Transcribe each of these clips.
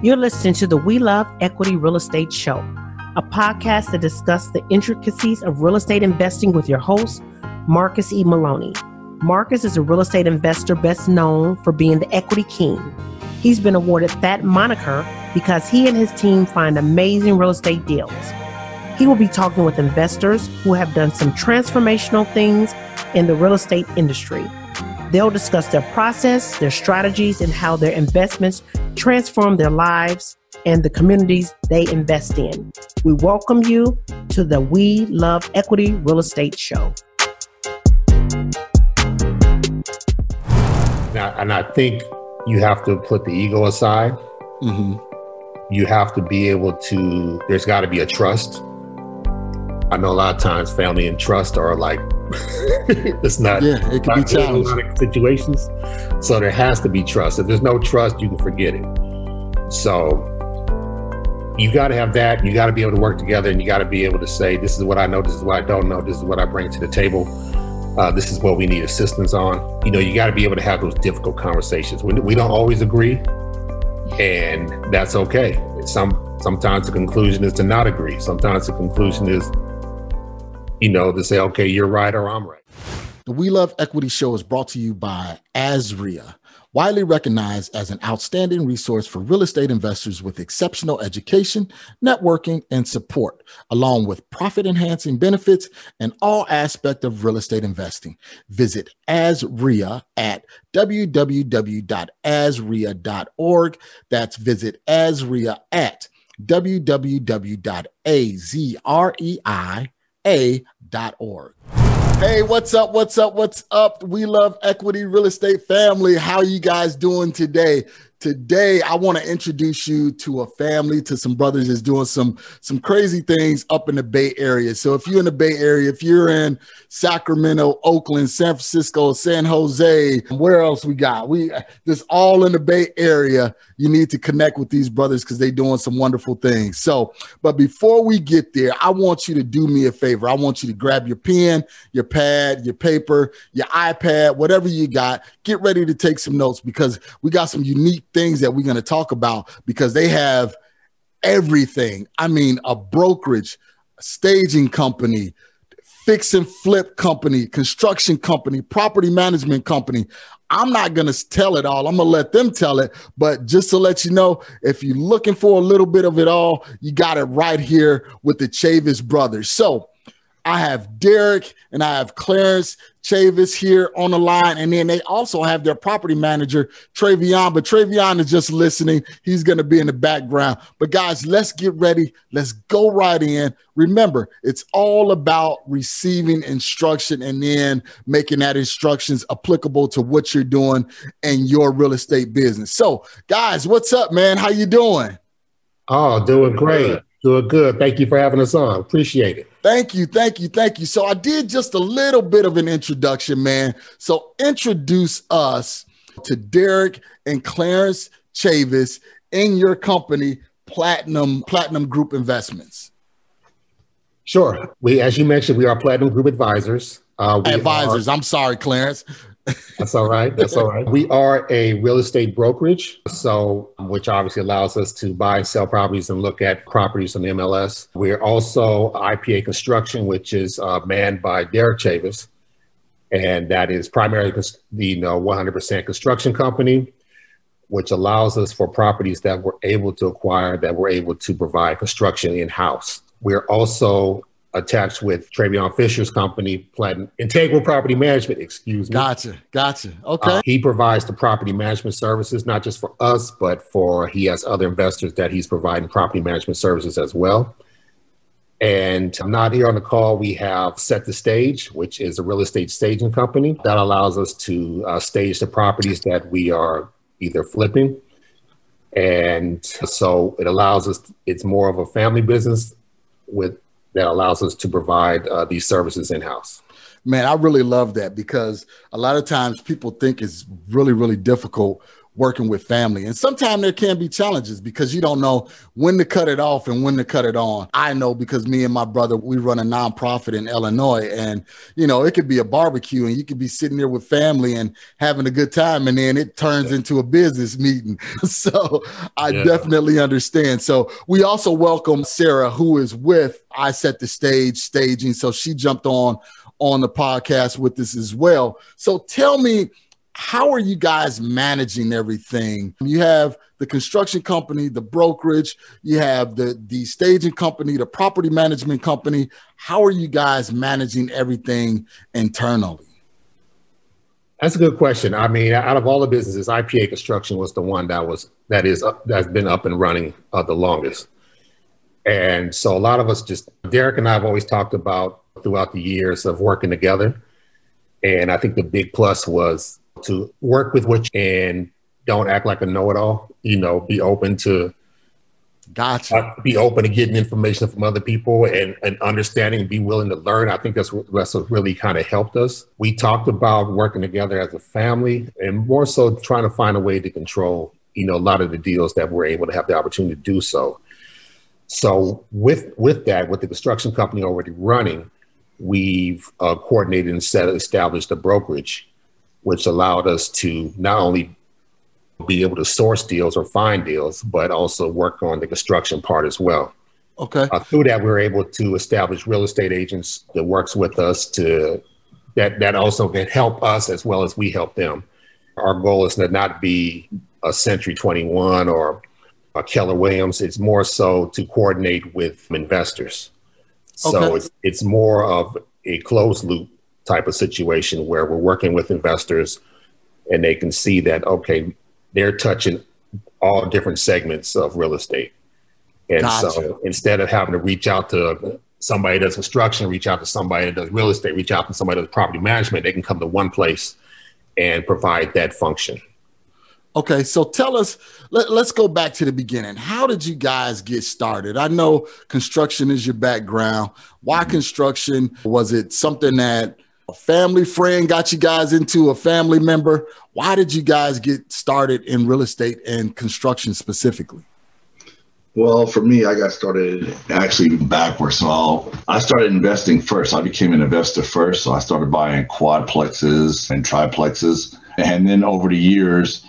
You're listening to the We Love Equity Real Estate Show, a podcast that discusses the intricacies of real estate investing with your host, Marcus E. Maloney. Marcus is a real estate investor best known for being the equity king. He's been awarded that moniker because he and his team find amazing real estate deals. He will be talking with investors who have done some transformational things in the real estate industry. They'll discuss their process, their strategies, and how their investments transform their lives and the communities they invest in. We welcome you to the We Love Equity Real Estate Show. Now, and I think you have to put the ego aside. Mm-hmm. You have to be able to, there's got to be a trust. I know a lot of times family and trust are like, it's not, yeah, it can be challenging. A lot of situations. So there has to be trust. If there's no trust, you can forget it. So you got to have that. You got to be able to work together and you got to be able to say, this is what I know, this is what I don't know, this is what I bring to the table. Uh, this is what we need assistance on. You know, you got to be able to have those difficult conversations. We, we don't always agree, and that's okay. Some sometimes the conclusion is to not agree. Sometimes the conclusion is, you know, to say, okay, you're right or I'm right. The We Love Equity Show is brought to you by AZREIA widely recognized as an outstanding resource for real estate investors with exceptional education, networking, and support, along with profit enhancing benefits and all aspect of real estate investing. Visit AZREIA at www.azreia.org. That's visit AZREIA at www.azreia.org. Hey, what's up? What's up? What's up? We love equity real estate family. How you guys doing today? Today, I want to introduce you to a family, to some brothers that's doing some some crazy things up in the Bay Area. So, if you're in the Bay Area, if you're in Sacramento, Oakland, San Francisco, San Jose, where else we got? We this all in the Bay Area. You need to connect with these brothers because they're doing some wonderful things. So, but before we get there, I want you to do me a favor. I want you to grab your pen, your pad, your paper, your iPad, whatever you got. Get ready to take some notes because we got some unique things that we're going to talk about because they have everything. I mean, a brokerage, a staging company, fix and flip company, construction company, property management company. I'm not going to tell it all. I'm going to let them tell it. But just to let you know, if you're looking for a little bit of it all, you got it right here with the Chavis brothers. So I have Derek and I have Clarence Chavis here on the line. And then they also have their property manager, Travion. But Travion is just listening. He's going to be in the background. But guys, let's get ready. Let's go right in. Remember, it's all about receiving instruction and then making that instructions applicable to what you're doing in your real estate business. So, guys, what's up, man? How you doing? Oh, doing great. Doing good. Thank you for having us on. Appreciate it. Thank you, thank you, thank you. So I did just a little bit of an introduction, man. So introduce us to Derek and Clarence Chavis in your company, Platinum Platinum Group Investments. Sure. We, as you mentioned, we are Platinum Group Advisors. Uh, advisors. Are, I'm sorry, Clarence. That's all right. That's all right. We are a real estate brokerage, so which obviously allows us to buy and sell properties and look at properties on the MLS. We're also IPA Construction, which is uh, manned by Derek Chavis, and that is primarily the you know 100% construction company, which allows us for properties that we're able to acquire that we're able to provide construction in house. We're also attached with Travion Fisher's company, Platinum Integral Property Management, excuse me. Gotcha. Gotcha. Okay. Uh, he provides the property management services, not just for us, but for he has other investors that he's providing property management services as well. And I'm not here on the call. We have Set the Stage, which is a real estate staging company that allows us to uh, stage the properties that we are either flipping. And so it allows us, it's more of a family business with that allows us to provide uh, these services in house. Man, I really love that because a lot of times people think it's really, really difficult working with family. And sometimes there can be challenges because you don't know when to cut it off and when to cut it on. I know because me and my brother, we run a nonprofit in Illinois and, you know, it could be a barbecue and you could be sitting there with family and having a good time and then it turns into a business meeting. so I yeah. definitely understand. So we also welcome Sarah, who is with I Set the Stage staging. So she jumped on on the podcast with this as well. So tell me, how are you guys managing everything? You have the construction company, the brokerage, you have the the staging company, the property management company. How are you guys managing everything internally? That's a good question. I mean, out of all the businesses, IPA Construction was the one that was that is up, that's been up and running uh, the longest. And so a lot of us just Derek and I have always talked about throughout the years of working together. And I think the big plus was to work with which and don't act like a know-it-all. You know, be open to Gotcha. Uh, be open to getting information from other people and, and understanding and be willing to learn. I think that's, that's what really kind of helped us. We talked about working together as a family and more so trying to find a way to control, you know, a lot of the deals that we're able to have the opportunity to do so. So with with that, with the construction company already running, we've uh, coordinated and set established a brokerage which allowed us to not only be able to source deals or find deals, but also work on the construction part as well. Okay. Uh, through that, we are able to establish real estate agents that works with us to that that also can help us as well as we help them. Our goal is to not be a Century 21 or a Keller Williams. It's more so to coordinate with investors. So okay. it's it's more of a closed loop type of situation where we're working with investors and they can see that, okay, they're touching all different segments of real estate. And gotcha. so instead of having to reach out to somebody that does construction, reach out to somebody that does real estate, reach out to somebody that does property management, they can come to one place and provide that function. Okay, so tell us, let, us go back to the beginning. How did you guys get started? I know construction is your background. Why mm-hmm. construction? Was it something that a family friend got you guys into a family member. Why did you guys get started in real estate and construction specifically? Well, for me, I got started actually backwards. So I started investing first. I became an investor first. So I started buying quadplexes and triplexes. And then over the years,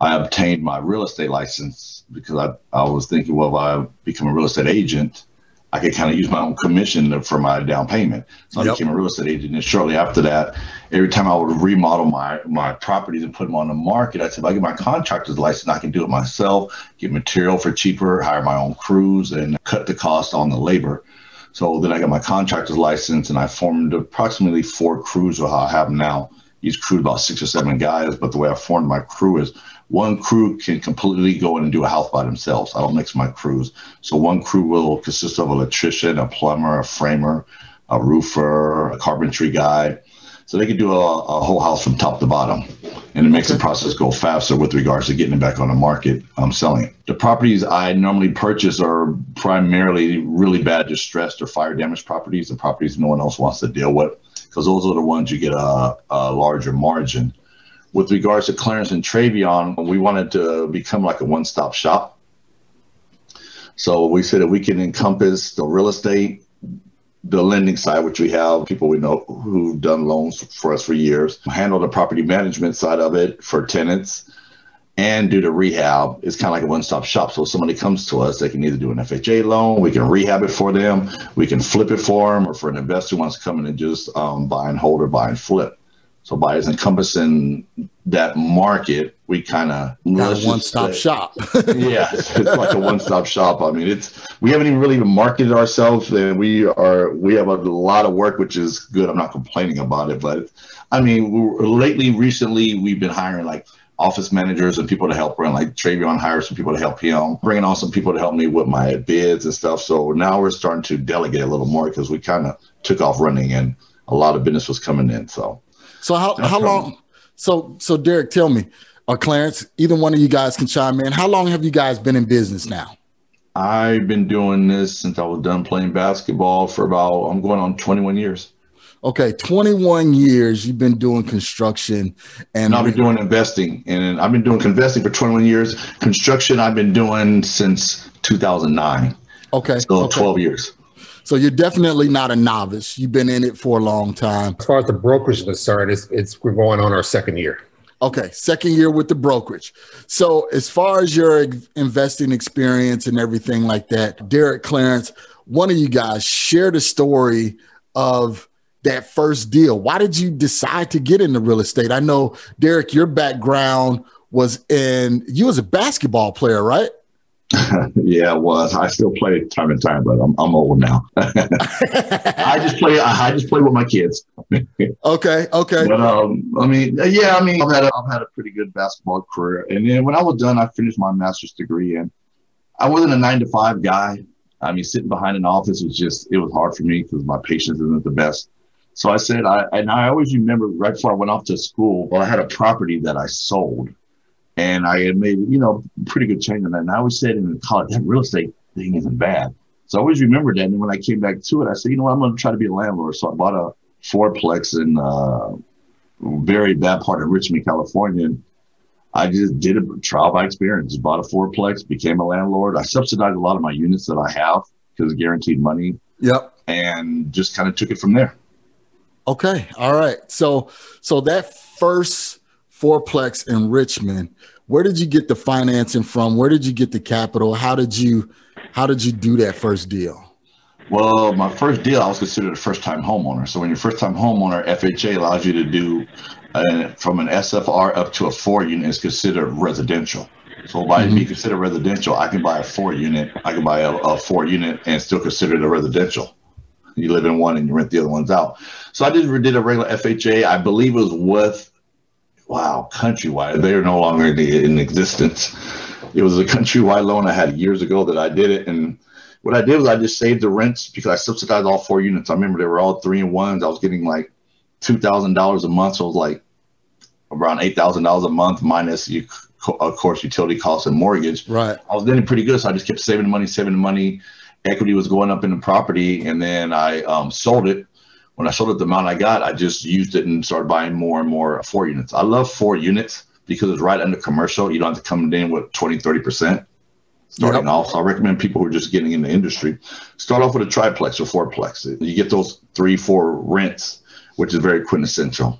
I obtained my real estate license because I, I was thinking, well, if I become a real estate agent, I could kind of use my own commission for my down payment. So I became a real estate agent. And shortly after that, every time I would remodel my my properties and put them on the market, I said, if I get my contractor's license, I can do it myself, get material for cheaper, hire my own crews, and cut the cost on the labor. So then I got my contractor's license and I formed approximately four crews of how I have them now. Each crew about six or seven guys, but the way I formed my crew is one crew can completely go in and do a house by themselves. I don't mix my crews. So one crew will consist of an electrician, a plumber, a framer, a roofer, a carpentry guy. So they can do a, a whole house from top to bottom. And it makes okay. the process go faster with regards to getting it back on the market, um, selling it. The properties I normally purchase are primarily really bad distressed or fire damaged properties, the properties no one else wants to deal with, because those are the ones you get a, a larger margin with regards to Clarence and Travion, we wanted to become like a one stop shop. So we said that we can encompass the real estate, the lending side, which we have people we know who've done loans for us for years, handle the property management side of it for tenants, and do the rehab. It's kind of like a one stop shop. So if somebody comes to us, they can either do an FHA loan, we can rehab it for them, we can flip it for them, or for an investor who wants to come in and just um, buy and hold or buy and flip. So by encompassing that market, we kind of one stop shop. yeah, it's, like a one stop shop. I mean, it's we haven't even really marketed ourselves, and we are we have a lot of work, which is good. I'm not complaining about it, but I mean, lately, recently, we've been hiring like office managers and people to help run. Like Travion hired some people to help him, bringing on some people to help me with my bids and stuff. So now we're starting to delegate a little more because we kind of took off running and a lot of business was coming in. So so how how long? So so Derek, tell me, or Clarence, either one of you guys can chime in. How long have you guys been in business now? I've been doing this since I was done playing basketball for about I'm going on 21 years. Okay, 21 years you've been doing construction and I've been doing investing and I've been doing investing for 21 years. Construction I've been doing since 2009. Okay. So okay. 12 years. So you're definitely not a novice. You've been in it for a long time. As far as the brokerage is concerned, it's, it's we're going on our second year. Okay, second year with the brokerage. So as far as your investing experience and everything like that, Derek Clarence, one of you guys share the story of that first deal? Why did you decide to get into real estate? I know, Derek, your background was in, you was a basketball player, right? yeah, it was. I still play time and time, but I'm, I'm old now. I just play. I, just play with my kids. okay. Okay. But um, I mean, yeah, I mean, I've had a, I've had a pretty good basketball career, and then when I was done, I finished my master's degree, and I wasn't a nine to five guy. I mean, sitting behind an office was just it was hard for me because my patience isn't the best. So I said, I and I always remember right before I went off to school, well, I had a property that I sold, and I had made you know pretty good change on that. And I always said in college, that real estate thing isn't bad. So I always remembered that. And when I came back to it, I said, you know what, I'm going to try to be a landlord. So I bought a fourplex in uh, very bad part of Richmond, California. And I just did a trial by experience. Bought a fourplex, became a landlord. I subsidized a lot of my units that I have because guaranteed money. Yep. And just kind of took it from there. Okay. All right. So so that first fourplex in Richmond, where did you get the financing from? Where did you get the capital? How did you how did you do that first deal? Well, my first deal, I was considered a first time homeowner. So when you're first time homeowner, FHA allows you to do uh, from an SFR up to a four unit is considered residential. So by mm-hmm. being considered residential, I can buy a four unit, I can buy a, a four unit and still consider it a residential. You live in one and you rent the other ones out. So I just did a regular FHA. I believe it was with, wow, Countrywide. They are no longer in, in existence. It was a Countrywide loan I had years ago that I did it. And what I did was I just saved the rents because I subsidized all four units. I remember they were all three and ones. I was getting like $2,000 a month. So it was like around $8,000 a month minus you, of course, utility costs and mortgage. Right. I was getting pretty good. So I just kept saving the money, saving the money. Equity was going up in the property. And then I um, sold it when I sold it the amount I got, I just used it and started buying more and more four units. I love four units because it's right under commercial. You don't have to come in with 20, 30% starting yep. off. So I recommend people who are just getting in the industry start off with a triplex or fourplex. You get those three, four rents, which is very quintessential.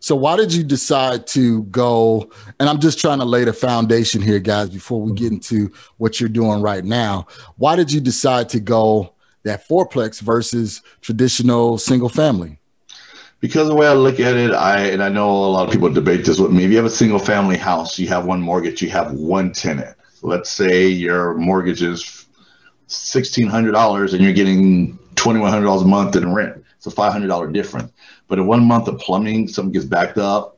So why did you decide to go? And I'm just trying to lay the foundation here, guys, before we get into what you're doing right now. Why did you decide to go that fourplex versus traditional single family? Because the way I look at it, I and I know a lot of people debate this with me. If you have a single family house, you have one mortgage, you have one tenant. Let's say your mortgage is sixteen hundred dollars and you're getting twenty one hundred dollars a month in rent. It's a five hundred dollar difference. But in one month of plumbing, something gets backed up,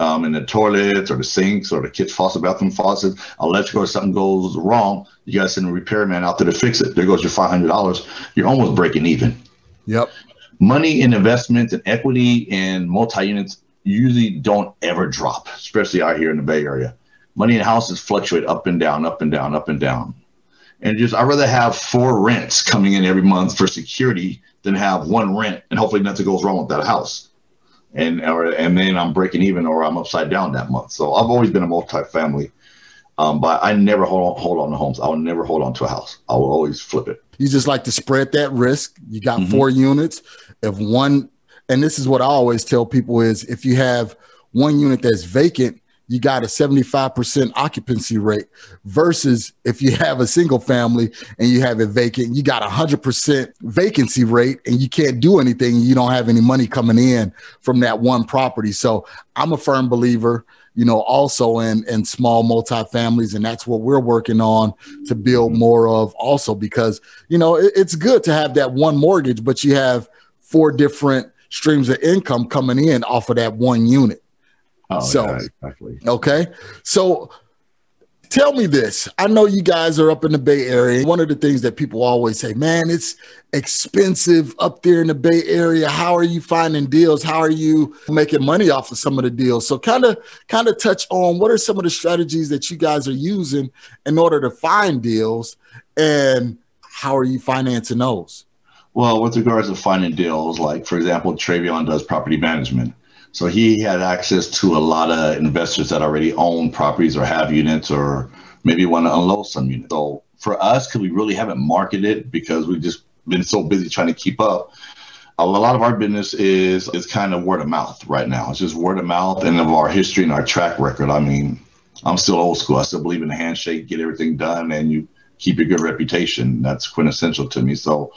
um, in the toilets or the sinks or the kitchen faucet, bathroom faucet, electrical or something goes wrong, you got to send a repairman out there to fix it. There goes your $500. You're almost breaking even. Yep. Money in investments and equity and multi units usually don't ever drop, especially out here in the Bay Area. Money in houses fluctuate up and down, up and down, up and down. And just, I'd rather have four rents coming in every month for security than have one rent and hopefully nothing goes wrong with that house and or and then I'm breaking even or I'm upside down that month. So I've always been a multi-family, um, but I never hold on, hold on to homes. I will never hold on to a house. I will always flip it. You just like to spread that risk. You got mm-hmm. four units. If one, and this is what I always tell people is if you have one unit that's vacant, you got a 75% occupancy rate versus if you have a single family and you have it vacant, you got a 100% vacancy rate and you can't do anything. You don't have any money coming in from that one property. So I'm a firm believer, you know, also in, in small multifamilies. And that's what we're working on to build more of also because, you know, it, it's good to have that one mortgage, but you have four different streams of income coming in off of that one unit. Oh, so, yeah, exactly. Okay. So tell me this. I know you guys are up in the Bay Area. One of the things that people always say, man, it's expensive up there in the Bay Area. How are you finding deals? How are you making money off of some of the deals? So kind of kind of touch on what are some of the strategies that you guys are using in order to find deals and how are you financing those? Well, with regards to finding deals, like for example, Travion does property management. So he had access to a lot of investors that already own properties or have units or maybe want to unload some units. So for us, because we really haven't marketed because we've just been so busy trying to keep up, a lot of our business is is kind of word of mouth right now. It's just word of mouth and of our history and our track record. I mean, I'm still old school. I still believe in the handshake, get everything done, and you keep a good reputation. That's quintessential to me. So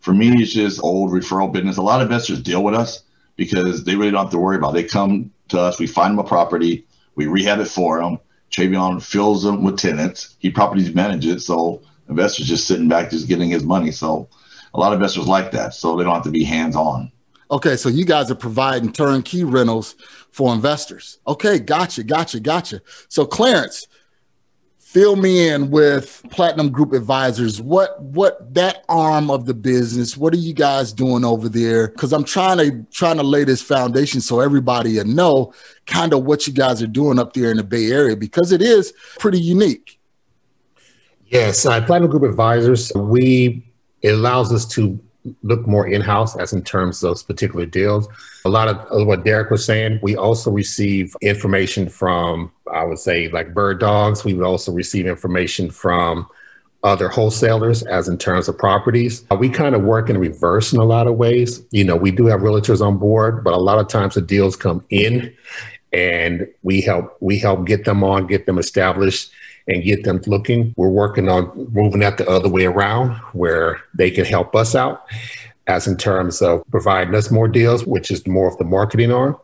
for me, it's just old referral business. A lot of investors deal with us because they really don't have to worry about it. They come to us, we find them a property, we rehab it for them. Travion fills them with tenants. He properties manages, it, so investors just sitting back, just getting his money. So a lot of investors like that, so they don't have to be hands on. Okay, so you guys are providing turnkey rentals for investors. Okay, gotcha, gotcha, gotcha. So Clarence, fill me in with platinum group advisors. What what that arm of the business what are you guys doing over there? Because i'm trying to trying to lay this foundation so everybody know kind of what you guys are doing up there in the bay area because it is pretty unique. Yes uh, platinum group advisors we it allows us to look more in-house as in terms of those particular deals. A lot of what Derek was saying, we also receive information from, I would say, like bird dogs. We would also receive information from other wholesalers as in terms of properties. We kind of work in reverse in a lot of ways. You know, we do have realtors on board, but a lot of times the deals come in and we help we help get them on, get them established and get them looking. We're working on moving that the other way around where they can help us out as in terms of providing us more deals, which is more of the marketing arm.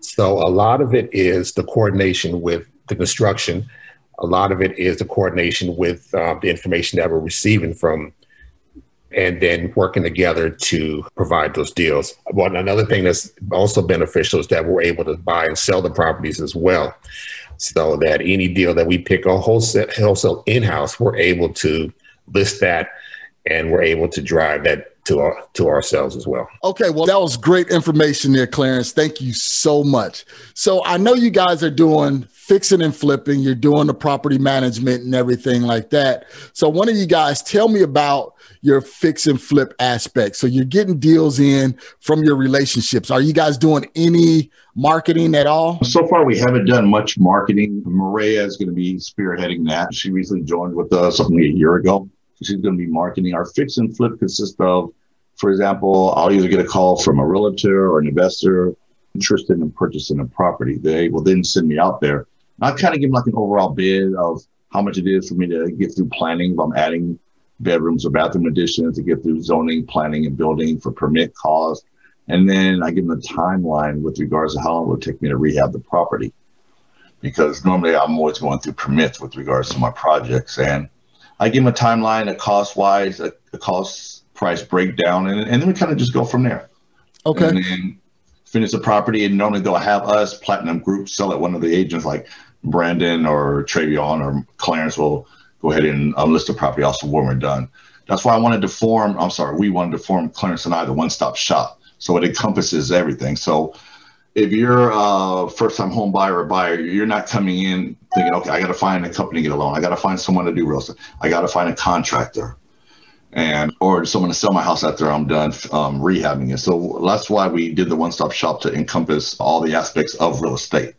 So a lot of it is the coordination with the construction. A lot of it is the coordination with uh, the information that we're receiving from and then working together to provide those deals. But another thing that's also beneficial is that we're able to buy and sell the properties as well so that any deal that we pick a wholesale, wholesale in-house, we're able to list that and we're able to drive that to our to ourselves as well. Okay, well that was great information there, Clarence. Thank you so much. So I know you guys are doing fixing and flipping, you're doing the property management and everything like that. So one of you guys tell me about your fix and flip aspect. So you're getting deals in from your relationships. Are you guys doing any marketing at all? So far, we haven't done much marketing. Maria is going to be spearheading that. She recently joined with us something a year ago. She's going to be marketing. Our fix and flip consists of, for example, I'll either get a call from a realtor or an investor interested in purchasing a property. They will then send me out there. I'll kind of give them like an overall bid of how much it is for me to get through planning if I'm adding bedrooms or bathroom additions to get through zoning, planning, and building for permit costs. And then I give them a timeline with regards to how long it would take me to rehab the property. Because normally I'm always going through permits with regards to my projects. And I give them a timeline, a cost wise, a, a, cost price breakdown, and, and then we kind of just go from there. Okay. And then finish the property. And normally they'll have us, Platinum Group, sell it. One of the agents like Brandon or Travion or Clarence will go ahead and unlist the property also when we're done. That's why I wanted to form, I'm sorry, we wanted to form Clarence and I the one stop shop. So it encompasses everything. So if you're a first time home buyer or buyer, you're not coming in thinking, okay, I got to find a company to get a loan. I got to find someone to do real estate. I got to find a contractor and or someone to sell my house after I'm done um, rehabbing it. So that's why we did the one stop shop to encompass all the aspects of real estate.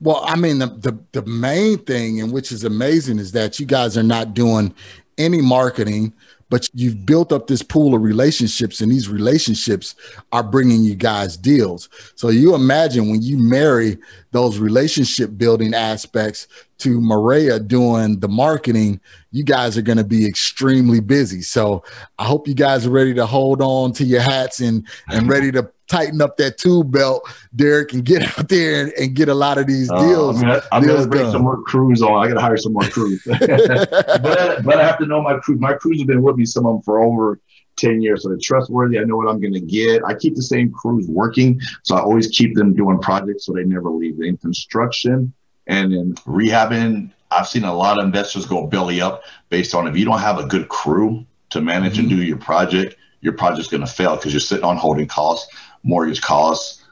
Well, I mean, the, the, the main thing, and which is amazing, is that you guys are not doing any marketing, but you've built up this pool of relationships, and these relationships are bringing you guys deals. So you imagine when you marry those relationship building aspects to Maria doing the marketing, you guys are going to be extremely busy. So I hope you guys are ready to hold on to your hats and and ready to tighten up that tool belt, Derek, and get out there and, and get a lot of these uh, deals. Uh, I'm going to bring done. some more crews on. I got to hire some more crews, but but I have to know my crew. My crews have been with me, some of them for over 10 years. So they're trustworthy. I know what I'm going to get. I keep the same crews working. So I always keep them doing projects so they never leave. In construction and in rehabbing, I've seen a lot of investors go belly up based on if you don't have a good crew to manage mm-hmm. and do your project, your project's going to fail because you're sitting on holding costs mortgage costs,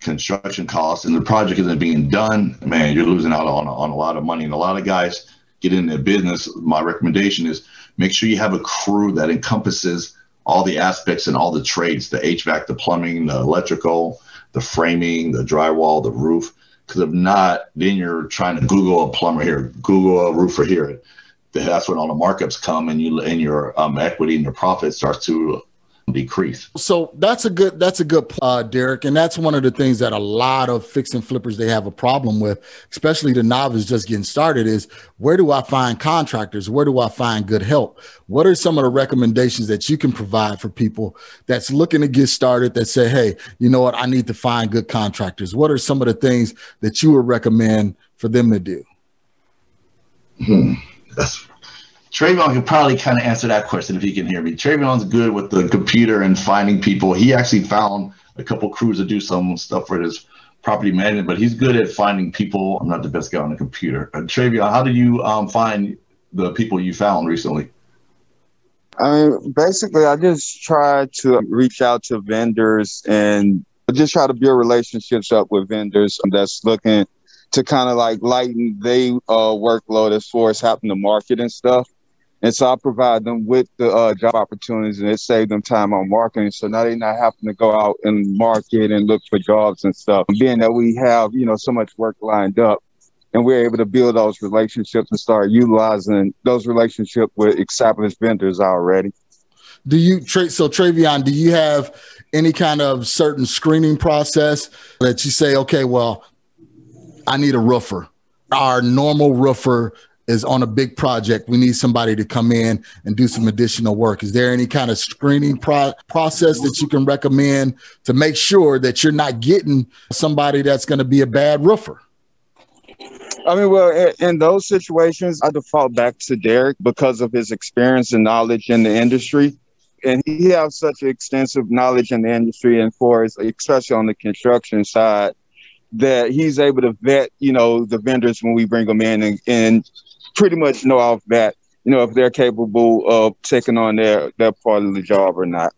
construction costs, and the project isn't being done, man, you're losing out on, on a lot of money. And a lot of guys get in their business. My recommendation is make sure you have a crew that encompasses all the aspects and all the trades, the HVAC, the plumbing, the electrical, the framing, the drywall, the roof. Because if not, then you're trying to Google a plumber here, Google a roofer here. That's when all the markups come and you and your um, equity and your profit starts to decrease. So that's a good that's a good uh, Derek, and that's one of the things that a lot of fix and flippers they have a problem with, especially the novice just getting started. Is where do I find contractors? Where do I find good help? What are some of the recommendations that you can provide for people that's looking to get started? That say, hey, you know what, I need to find good contractors. What are some of the things that you would recommend for them to do? Hmm. That's Travion can probably kind of answer that question if he can hear me. Travion's good with the computer and finding people. He actually found a couple crews to do some stuff for his property management, but he's good at finding people. I'm not the best guy on the computer. Uh, Travion, how did you um, find the people you found recently? I mean, basically, I just try to reach out to vendors and just try to build relationships up with vendors that's looking to kind of like lighten their uh, workload as far as having to market and stuff. And so I provide them with the uh, job opportunities and it saved them time on marketing. So now they're not having to go out and market and look for jobs and stuff. Being that we have, you know, so much work lined up and we're able to build those relationships and start utilizing those relationships with established vendors already. Do you, so Travion, do you have any kind of certain screening process that you say, okay, well, I need a roofer. Our normal roofer is on a big project, we need somebody to come in and do some additional work. Is there any kind of screening pro- process that you can recommend to make sure that you're not getting somebody that's going to be a bad roofer? I mean, well, in, those situations, I default back to Derek because of his experience and knowledge in the industry. And he has such extensive knowledge in the industry and for his, especially on the construction side, that he's able to vet, you know, the vendors when we bring them in and, and pretty much know off that, you know, if they're capable of taking on their their part of the job or not.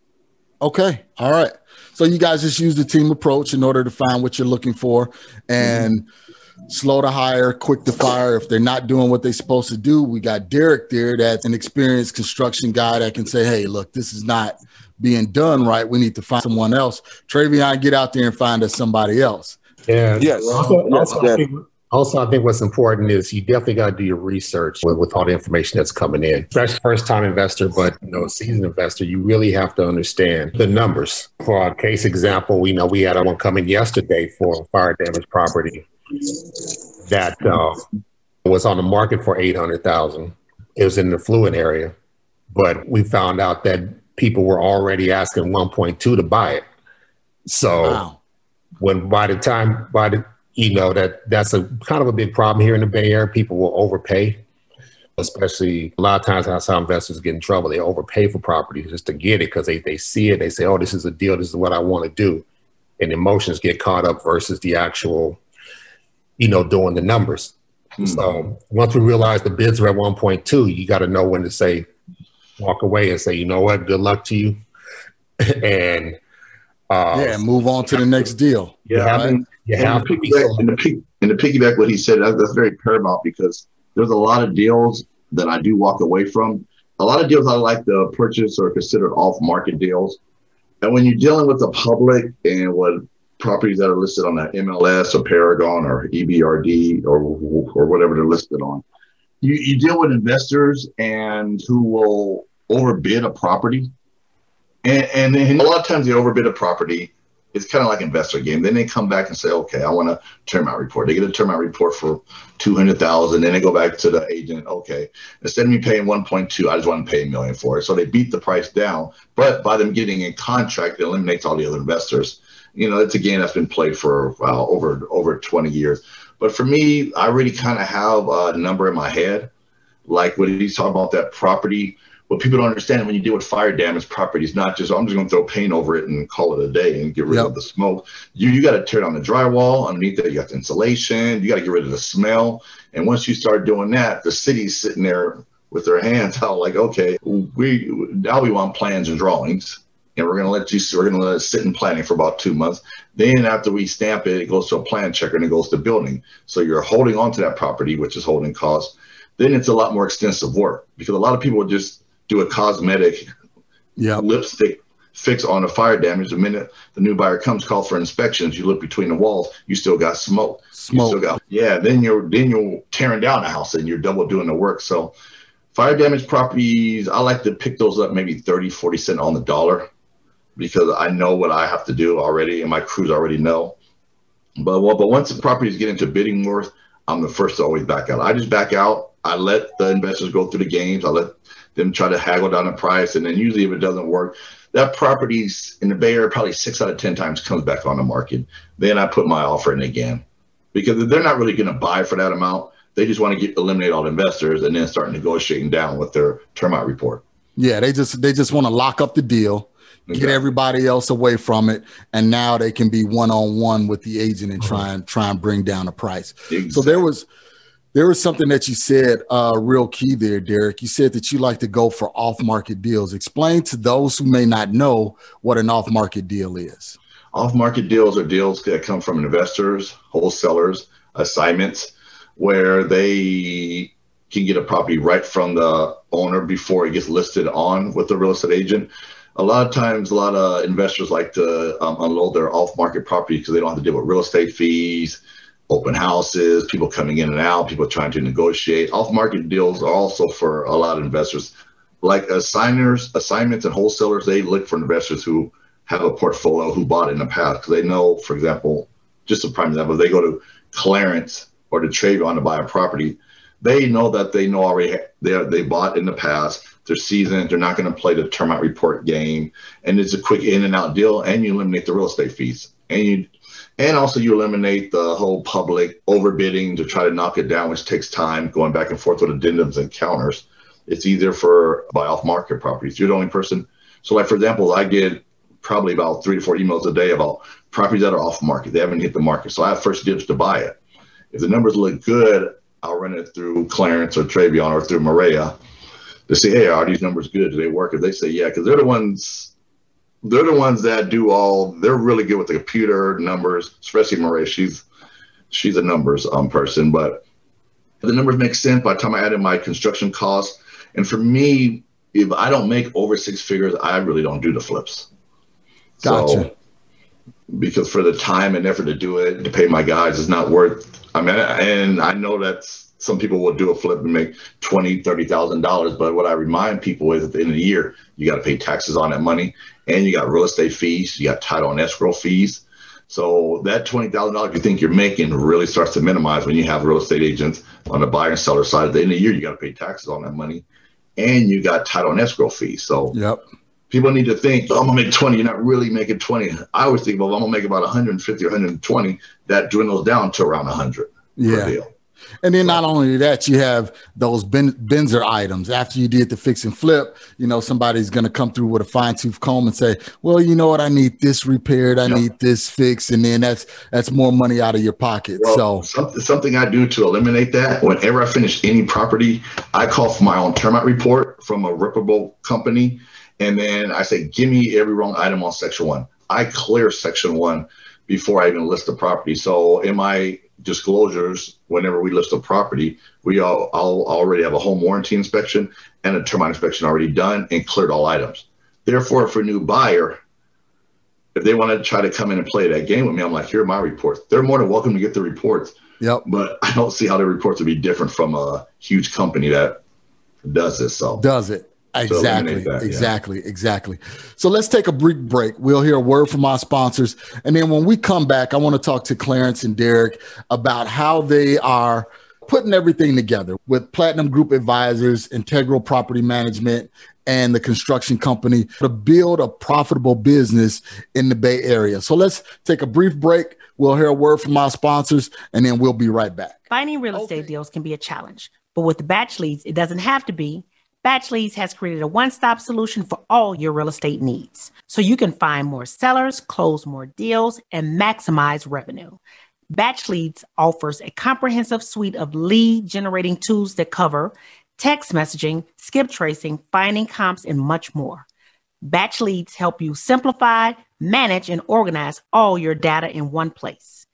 Okay. All right. So you guys just use the team approach in order to find what you're looking for and mm-hmm. slow to hire, quick to fire. If they're not doing what they're supposed to do, we got Derek there that's an experienced construction guy that can say, hey, look, this is not being done right. We need to find someone else. Travion, get out there and find us somebody else. Yeah. Yes. Also, also, I think, also, I think what's important is you definitely got to do your research with, with, all the information that's coming in. Especially first time investor, but you know, seasoned investor, you really have to understand the numbers. For our case example, we know we had one coming yesterday for fire damage property that uh, was on the market for 800,000. It was in the fluid area, but we found out that people were already asking 1.2 to buy it. So wow when by the time by the you know that that's a kind of a big problem here in the Bay Area. People will overpay, especially a lot of times that's how investors get in trouble. They overpay for properties just to get it because they, they see it. They say, oh, this is a deal. This is what I want to do. And emotions get caught up versus the actual, you know, doing the numbers. Hmm. So once we realize the bids are at 1.2, you got to know when to say, walk away and say, you know what, good luck to you. and uh, yeah, move on to the next deal. Yeah, right? you have to piggyback, and, the, and the piggyback what he said that's very paramount because there's a lot of deals that I do walk away from. A lot of deals I like to purchase or considered off market deals. And when you're dealing with the public and what properties that are listed on the MLS or Paragon or EBRD or or whatever they're listed on, you, you deal with investors and who will overbid a property and, and, a lot of times they overbid a property. It's kind of like investor game. Then they come back and say, okay, I want a termite report. They get a termite report for 200,000. Then they go back to the agent. Okay, instead of me paying 1.2, I just want to pay a million for it. So they beat the price down. But by them getting a contract, it eliminates all the other investors. You know, it's a game that's been played for well, over over 20 years. But for me, I really kind of have a number in my head. Like when he's talking about that property what people don't understand when you deal with fire damage properties, not just I'm just going to throw paint over it and call it a day and get rid yep. of the smoke. You you got to tear down the drywall underneath that. You got the insulation. You got to get rid of the smell. And once you start doing that, the city's sitting there with their hands out, like, okay, we now we want plans and drawings, and we're going to let you. We're going to let it sit in planning for about two months. Then after we stamp it, it goes to a plan checker and it goes to building. So you're holding on to that property, which is holding costs. Then it's a lot more extensive work because a lot of people just do a cosmetic yep. lipstick fix on a fire damage. The minute the new buyer comes, call for inspections. You look between the walls, you still got smoke. Smoke. You still got, yeah. Then you're then you're tearing down the house and you're double doing the work. So fire damage properties, I like to pick those up maybe 30, 40 cent on the dollar because I know what I have to do already and my crews already know. But well, but once the properties get into bidding worth, I'm the first to always back out. I just back out. I let the investors go through the games. I let them try to haggle down the price. And then usually if it doesn't work, that property's in the Bay Area probably six out of 10 times comes back on the market. Then I put my offer in again because they're not really going to buy for that amount. They just want to get eliminate all the investors and then start negotiating down with their termite report. Yeah, they just they just want to lock up the deal, get everybody else away from it, and now they can be one on one with the agent and try uh-huh. and try and bring down the price. Exactly. So there was there was something that you said uh, real key there, Derek. You said that you like to go for off market deals. Explain to those who may not know what an off market deal is. Off market deals are deals that come from investors, wholesalers, assignments, where they can get a property right from the owner before it gets listed on with the real estate agent. A lot of times, a lot of investors like to um, unload their off market property because they don't have to deal with real estate fees open houses, people coming in and out, people trying to negotiate. Off market deals are also for a lot of investors. Like assigners, assignments, and wholesalers, they look for investors who have a portfolio who bought in the past because they know, for example, just a prime example, they go to Clarence or to Travion to buy a property, they know that they know already they they bought in the past. They're seasoned. They're not going to play the termite report game, and it's a quick in and out deal. And you eliminate the real estate fees, and you and also, you eliminate the whole public overbidding to try to knock it down, which takes time going back and forth with addendums and counters. It's easier for buy off market properties. You're the only person. So, like for example, I get probably about three to four emails a day about properties that are off market. They haven't hit the market. So I have first dibs to buy it. If the numbers look good, I'll run it through Clarence or Travion or through Maria to see, hey, are these numbers good? Do they work? If they say yeah, because they're the ones they're the ones that do all. They're really good with the computer numbers, especially Maria. She's she's a numbers um, person, but the numbers make sense by the time I add in my construction costs. And for me, if I don't make over six figures, I really don't do the flips. Gotcha. So, because for the time and effort to do it, to pay my guys, is not worth. I mean, and I know that some people will do a flip and make twenty, thirty thousand dollars. But what I remind people is at the end of the year, you got to pay taxes on that money and you got real estate fees, you got title and escrow fees. So that twenty thousand dollars you think you're making really starts to minimize when you have real estate agents on the buyer and seller side. At the end of the year, you got to pay taxes on that money, and you got title and escrow fees. So yep. people need to think, oh, I'm gonna make twenty. You're not really making twenty. I always think, well, I'm gonna make about 150 or 120. That dwindles down to around 100 yeah. And then not only that, you have those ben, Benzer items. After you did the fix and flip, you know, somebody's going to come through with a fine tooth comb and say, well, you know what? I need this repaired. I yep. need this fixed. And then that's, that's more money out of your pocket. Well, so something I do to eliminate that whenever I finish any property, I call for my own termite report from a reputable company. And then I say, give me every wrong item on section one. I clear section one before I even list the property. So in my disclosures whenever we list a property, we all I'll already have a home warranty inspection and a termite inspection already done and cleared all items. Therefore, for a new buyer, if they want to try to come in and play that game with me, I'm like, here are my reports. They're more than welcome to get the reports. Yep. But I don't see how the reports would be different from a huge company that does this. So does it. Exactly, that, exactly, yeah. exactly. So let's take a brief break. We'll hear a word from our sponsors. And then when we come back, I want to talk to Clarence and Derek about how they are putting everything together with Platinum Group Advisors, Integral Property Management, and the construction company to build a profitable business in the Bay Area. So let's take a brief break. We'll hear a word from our sponsors, and then we'll be right back. Finding real estate okay. deals can be a challenge, but with the batch leads, it doesn't have to be. Batch Leads has created a one stop solution for all your real estate needs so you can find more sellers, close more deals, and maximize revenue. Batch Leads offers a comprehensive suite of lead generating tools that cover text messaging, skip tracing, finding comps, and much more. Batch Leads help you simplify, manage, and organize all your data in one place.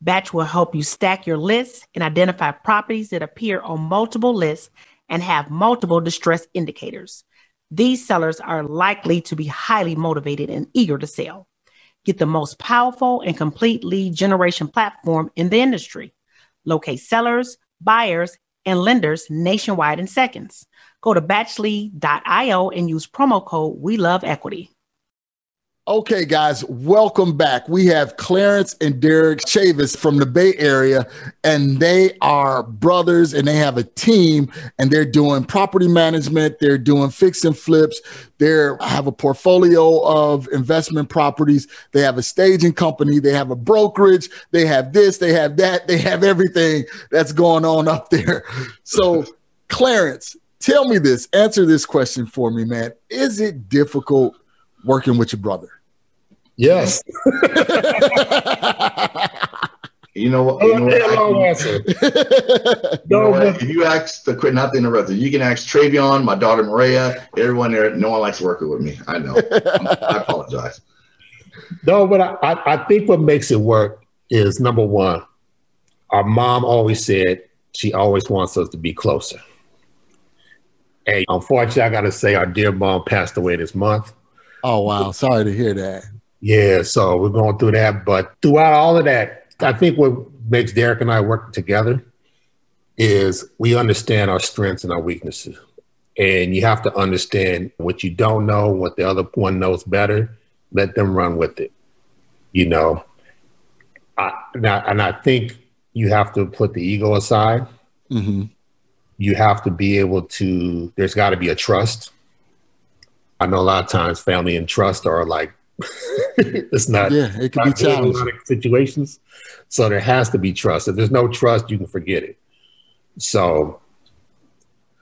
Batch will help you stack your lists and identify properties that appear on multiple lists and have multiple distress indicators. These sellers are likely to be highly motivated and eager to sell. Get the most powerful and complete lead generation platform in the industry. Locate sellers, buyers, and lenders nationwide in seconds. Go to batchlead.io and use promo code We Love Equity. Okay, guys, welcome back. We have Clarence and Derek Chavis from the Bay Area, and they are brothers and they have a team and they're doing property management, they're doing fix and flips, they have a portfolio of investment properties, they have a staging company, they have a brokerage, they have this, they have that, they have everything that's going on up there. So, Clarence, tell me this, answer this question for me, man. Is it difficult working with your brother? Yes. You know what? You know what? long answer. You know what? If you ask the quit not the interrupter, you can ask Travion, my daughter Maria, everyone there. No one likes working with me. I know. I apologize. No, but I, I think what makes it work is number one, our mom always said she always wants us to be closer. And unfortunately, I got to say, our dear mom passed away this month. Oh, wow. Sorry to hear that. Yeah, so we're going through that. But throughout all of that, I think what makes Derek and I work together is we understand our strengths and our weaknesses. And you have to understand what you don't know, what the other one knows better. Let them run with it. You know, I, and, I, and I think you have to put the ego aside. Mm-hmm. You have to be able to, there's got to be a trust. I know a lot of times family and trust are like it's not. Yeah, it can be challenging situations. So there has to be trust. If there's no trust, you can forget it. So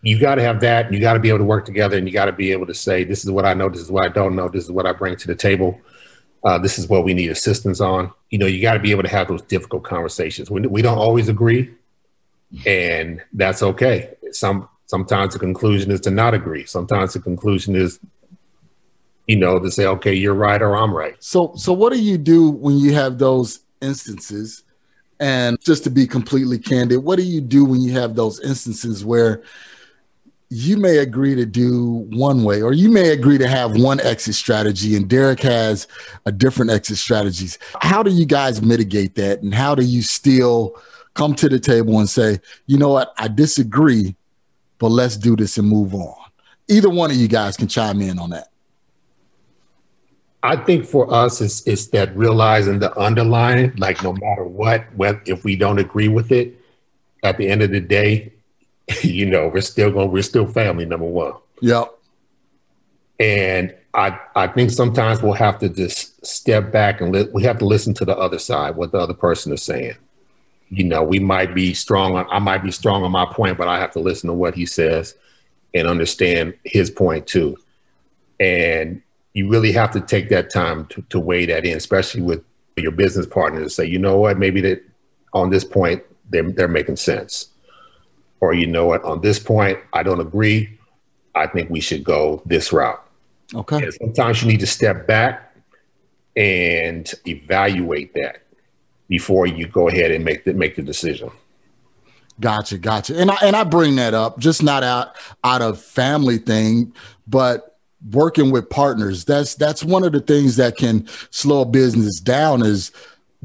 you got to have that. You got to be able to work together, and you got to be able to say, "This is what I know. This is what I don't know. This is what I bring to the table. Uh, this is what we need assistance on." You know, you got to be able to have those difficult conversations. We, we don't always agree, and that's okay. Some sometimes the conclusion is to not agree. Sometimes the conclusion is you know, to say, okay, you're right or I'm right. So, so what do you do when you have those instances? And just to be completely candid, what do you do when you have those instances where you may agree to do one way, or you may agree to have one exit strategy, and Derek has a different exit strategies? How do you guys mitigate that, and how do you still come to the table and say, you know what, I disagree, but let's do this and move on? Either one of you guys can chime in on that. I think for us, it's, it's that realizing the underlying, like no matter what, if we don't agree with it, at the end of the day, you know, we're still going, we're still family. Number one. Yep. And I, I think sometimes we'll have to just step back and li- we have to listen to the other side, what the other person is saying. You know, we might be strong on, I might be strong on my point, but I have to listen to what he says and understand his point too. And you really have to take that time to, to weigh that in, especially with your business partner to say, you know what, maybe that on this point they're, they're making sense. Or you know what, on this point, I don't agree. I think we should go this route. Okay. And sometimes you need to step back and evaluate that before you go ahead and make the make the decision. Gotcha, gotcha. And I and I bring that up just not out out of family thing, but working with partners. That's that's one of the things that can slow business down is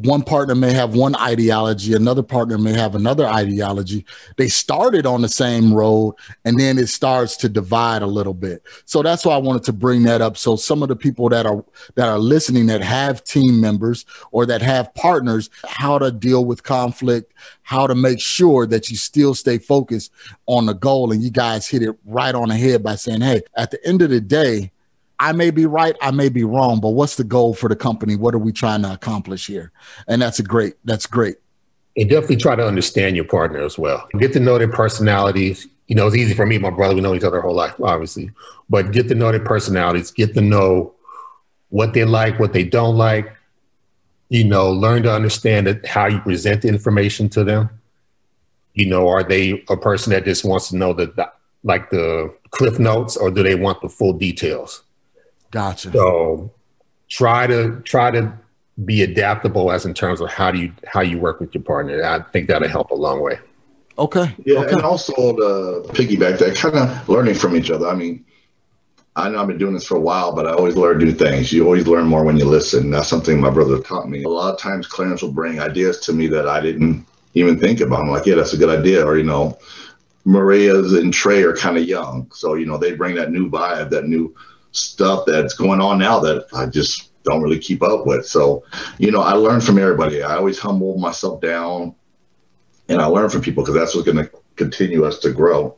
one partner may have one ideology another partner may have another ideology. They started on the same road and then it starts to divide a little bit. So that's why i wanted to bring that up. So some of the people that are that are listening that have team members or that have partners how to deal with conflict how to make sure that you still stay focused on the goal. And you guys hit it right on the head by saying hey at the end of the day I may be right, I may be wrong, but what's the goal for the company? What are we trying to accomplish here? And that's a great, that's great. And definitely try to understand your partner as well. Get to know their personalities. You know, it's easy for me, my brother, we know each other our whole life, obviously, but get to know their personalities, get to know what they like, what they don't like, you know, learn to understand how you present the information to them. You know, are they a person that just wants to know the, like the cliff notes or do they want the full details? Gotcha. So try to try to be adaptable as in terms of how do you how you work with your partner. I think that'll help a long way. Okay. Yeah, okay. and also the piggyback that kind of learning from each other. I mean, I know I've been doing this for a while, but I always learn new things. You always learn more when you listen. That's something my brother taught me. A lot of times, Clarence will bring ideas to me that I didn't even think about. I'm like, yeah, that's a good idea. Or, you know, Maria's and Trey are kind of young. So, you know, they bring that new vibe, that new stuff that's going on now that I just don't really keep up with. So, you know, I learn from everybody. I always humble myself down and I learn from people because that's what's going to continue us to grow.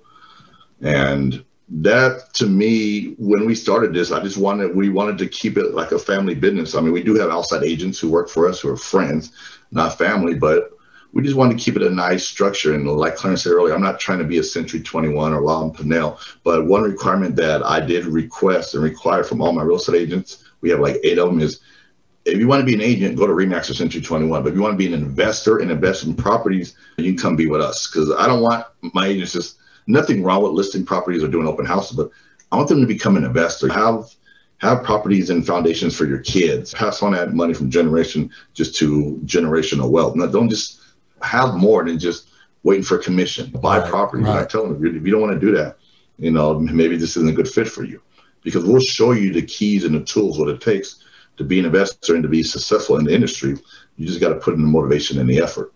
And that to me, when we started this, I just wanted, we wanted to keep it like a family business. I mean, we do have outside agents who work for us who are friends, not family, but we just wanted to keep it a nice structure. And like Clarence said earlier, I'm not trying to be a Century 21 or Loud Pinnell, but one requirement that I did request and require from all my real estate agents, we have like eight of them, is if you want to be an agent, go to Remax or Century 21. But if you want to be an investor and invest in properties, you can come be with us. Because I don't want my agents just nothing wrong with listing properties or doing open houses, but I want them to become an investor. Have have properties and foundations for your kids. Pass on that money from generation just to generational wealth. Now, don't just have more than just waiting for commission. Buy right, property. Right. I tell them you if you don't want to do that, you know, maybe this isn't a good fit for you, because we'll show you the keys and the tools what it takes to be an investor and to be successful in the industry. You just got to put in the motivation and the effort.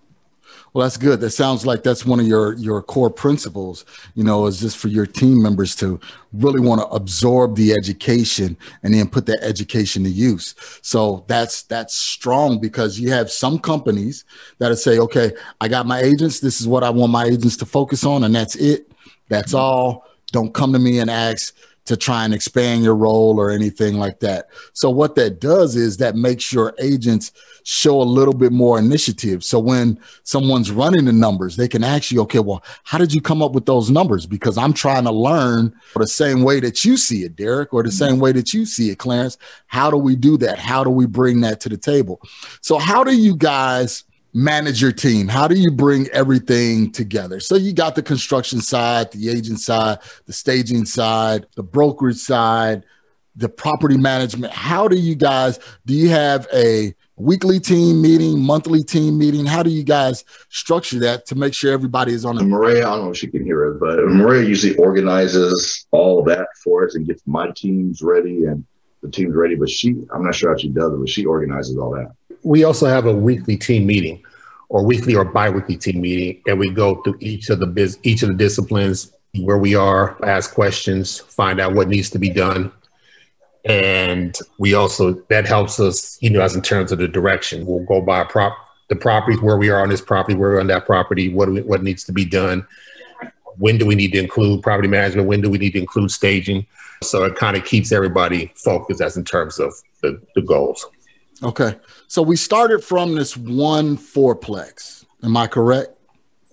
Well, that's good. That sounds like that's one of your your core principles. You know, is just for your team members to really want to absorb the education and then put that education to use. So that's that's strong because you have some companies that say, okay, I got my agents. This is what I want my agents to focus on, and that's it. That's all. Don't come to me and ask to try and expand your role or anything like that. So what that does is that makes your agents show a little bit more initiative. So when someone's running the numbers, they can ask you, okay, well, how did you come up with those numbers? Because I'm trying to learn the same way that you see it, Derek, or the mm-hmm. same way that you see it, Clarence. How do we do that? How do we bring that to the table? So how do you guys manage your team? How do you bring everything together? So you got the construction side, the agent side, the staging side, the brokerage side, the property management. How do you guys do you have a weekly team meeting, monthly team meeting? How do you guys structure that to make sure everybody is on? The Maria, I don't know if she can hear it, but Maria usually organizes all that for us and gets my teams ready and the team's ready. But she, I'm not sure how she does it, but she organizes all that we also have a weekly team meeting or weekly or biweekly team meeting and we go through each of the biz each of the disciplines where we are ask questions find out what needs to be done. And we also that helps us you know as in terms of the direction. We'll go by prop the properties where we are on this property where we're on that property what we, what needs to be done? When do we need to include property management? When do we need to include staging? So it kind of keeps everybody focused as in terms of the, the goals Okay. So we started from this one fourplex. Am I correct?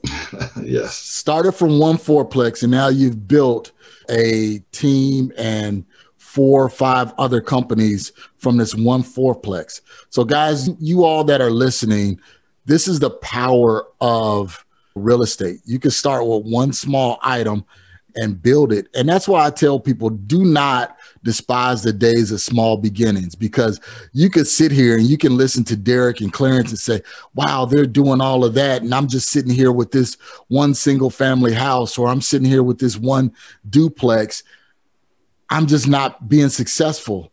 yes. Started from one fourplex, and now you've built a team and four or five other companies from this one fourplex. So, guys, you all that are listening, this is the power of real estate. You can start with one small item and build it. And that's why I tell people do not despise the days of small beginnings because you could sit here and you can listen to Derek and Clarence and say, wow, they're doing all of that. And I'm just sitting here with this one single family house, or I'm sitting here with this one duplex. I'm just not being successful.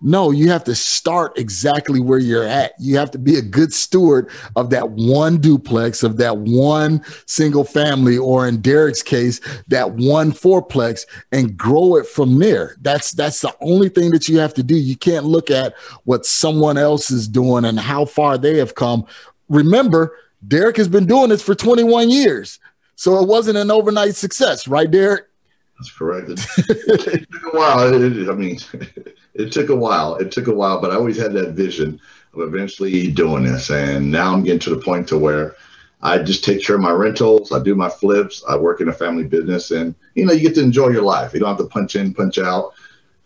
No, you have to start exactly where you're at. You have to be a good steward of that one duplex, of that one single family, or in Derek's case, that one fourplex, and grow it from there. That's that's the only thing that you have to do. You can't look at what someone else is doing and how far they have come. Remember, Derek has been doing this for 21 years. So it wasn't an overnight success, right, Derek? That's correct. It, it took a while. It, I mean, it took a while. It took a while, but I always had that vision of eventually doing this. And now I'm getting to the point to where I just take care of my rentals. I do my flips. I work in a family business, and you know, you get to enjoy your life. You don't have to punch in, punch out.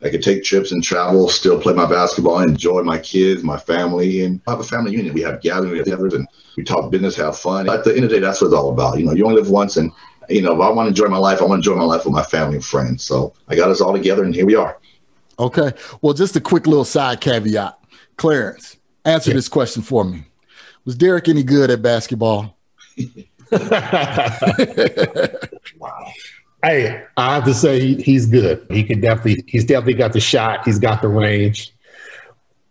I could take trips and travel, still play my basketball, enjoy my kids, my family, and have a family unit. We have gatherings, together, and we talk business, have fun. At the end of the day, that's what it's all about. You know, you only live once, and you know, if I want to enjoy my life, I want to enjoy my life with my family and friends. So I got us all together, and here we are. Okay. Well, just a quick little side caveat. Clarence, answer yeah. this question for me. Was Derek any good at basketball? wow. Hey, I have to say he, he's good. He can definitely he's definitely got the shot. He's got the range.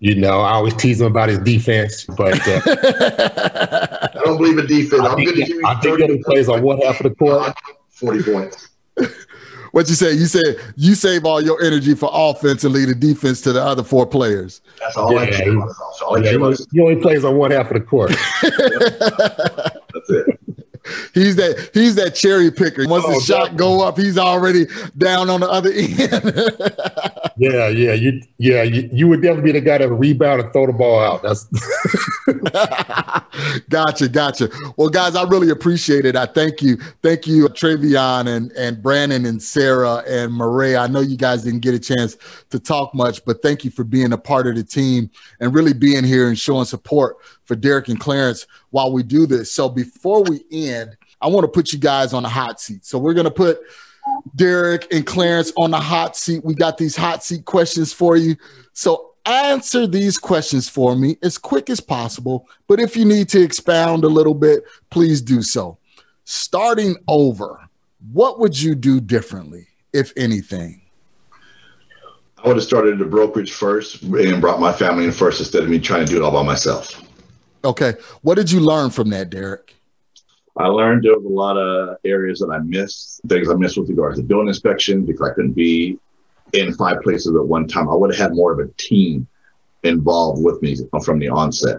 You know, I always tease him about his defense, but uh, I don't believe in defense. I am think, going to give you I think that he plays on one half of the court. Forty points. What you say? You said you save all your energy for offense and lead the defense to the other four players. That's all I Yeah, care he- about. That's all I Yeah, care he, he only plays on one half of the court. He's that he's that cherry picker. Once the Oh, shot go up, he's already down on the other end. yeah, yeah, you, yeah, you, you would definitely be the guy that would rebound and throw the ball out. That's gotcha, gotcha. Well, guys, I really appreciate it. I thank you, thank you, Travion and and Brandon and Sarah and Maria. I know you guys didn't get a chance to talk much, but thank you for being a part of the team and really being here and showing support for Derek and Clarence while we do this. So before we end, I want to put you guys on the hot seat. So we're gonna put Derek and Clarence on the hot seat. We got these hot seat questions for you. So answer these questions for me as quick as possible. But if you need to expound a little bit, please do so. Starting over, what would you do differently, if anything? I would have started the brokerage first and brought my family in first instead of me trying to do it all by myself. Okay. What did you learn from that, Derek? I learned there was a lot of areas that I missed, things I missed with regards to building inspection because I couldn't be in five places at one time. I would have had more of a team involved with me from the onset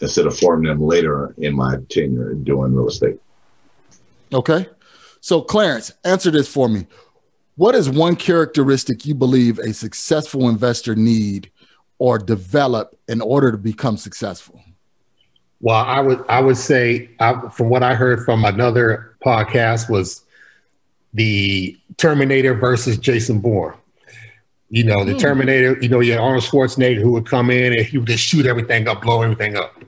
instead of forming them later in my tenure doing real estate. Okay. So, Clarence, answer this for me. What is one characteristic you believe a successful investor need or develop in order to become successful? Well, I would I would say I, from what I heard from another podcast was the Terminator versus Jason Bourne. You know, the Hmm. Terminator. You know, you had Arnold Schwarzenegger who would come in and he would just shoot everything up, blow everything up.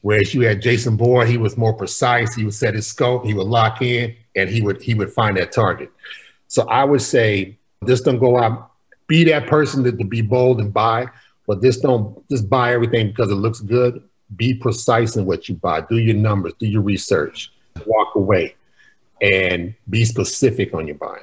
Whereas you had Jason Bourne, he was more precise. He would set his scope. He would lock in, and he would he would find that target. So I would say, just don't go out, be that person to, to be bold and buy, but just don't just buy everything because it looks good be precise in what you buy do your numbers do your research walk away and be specific on your buying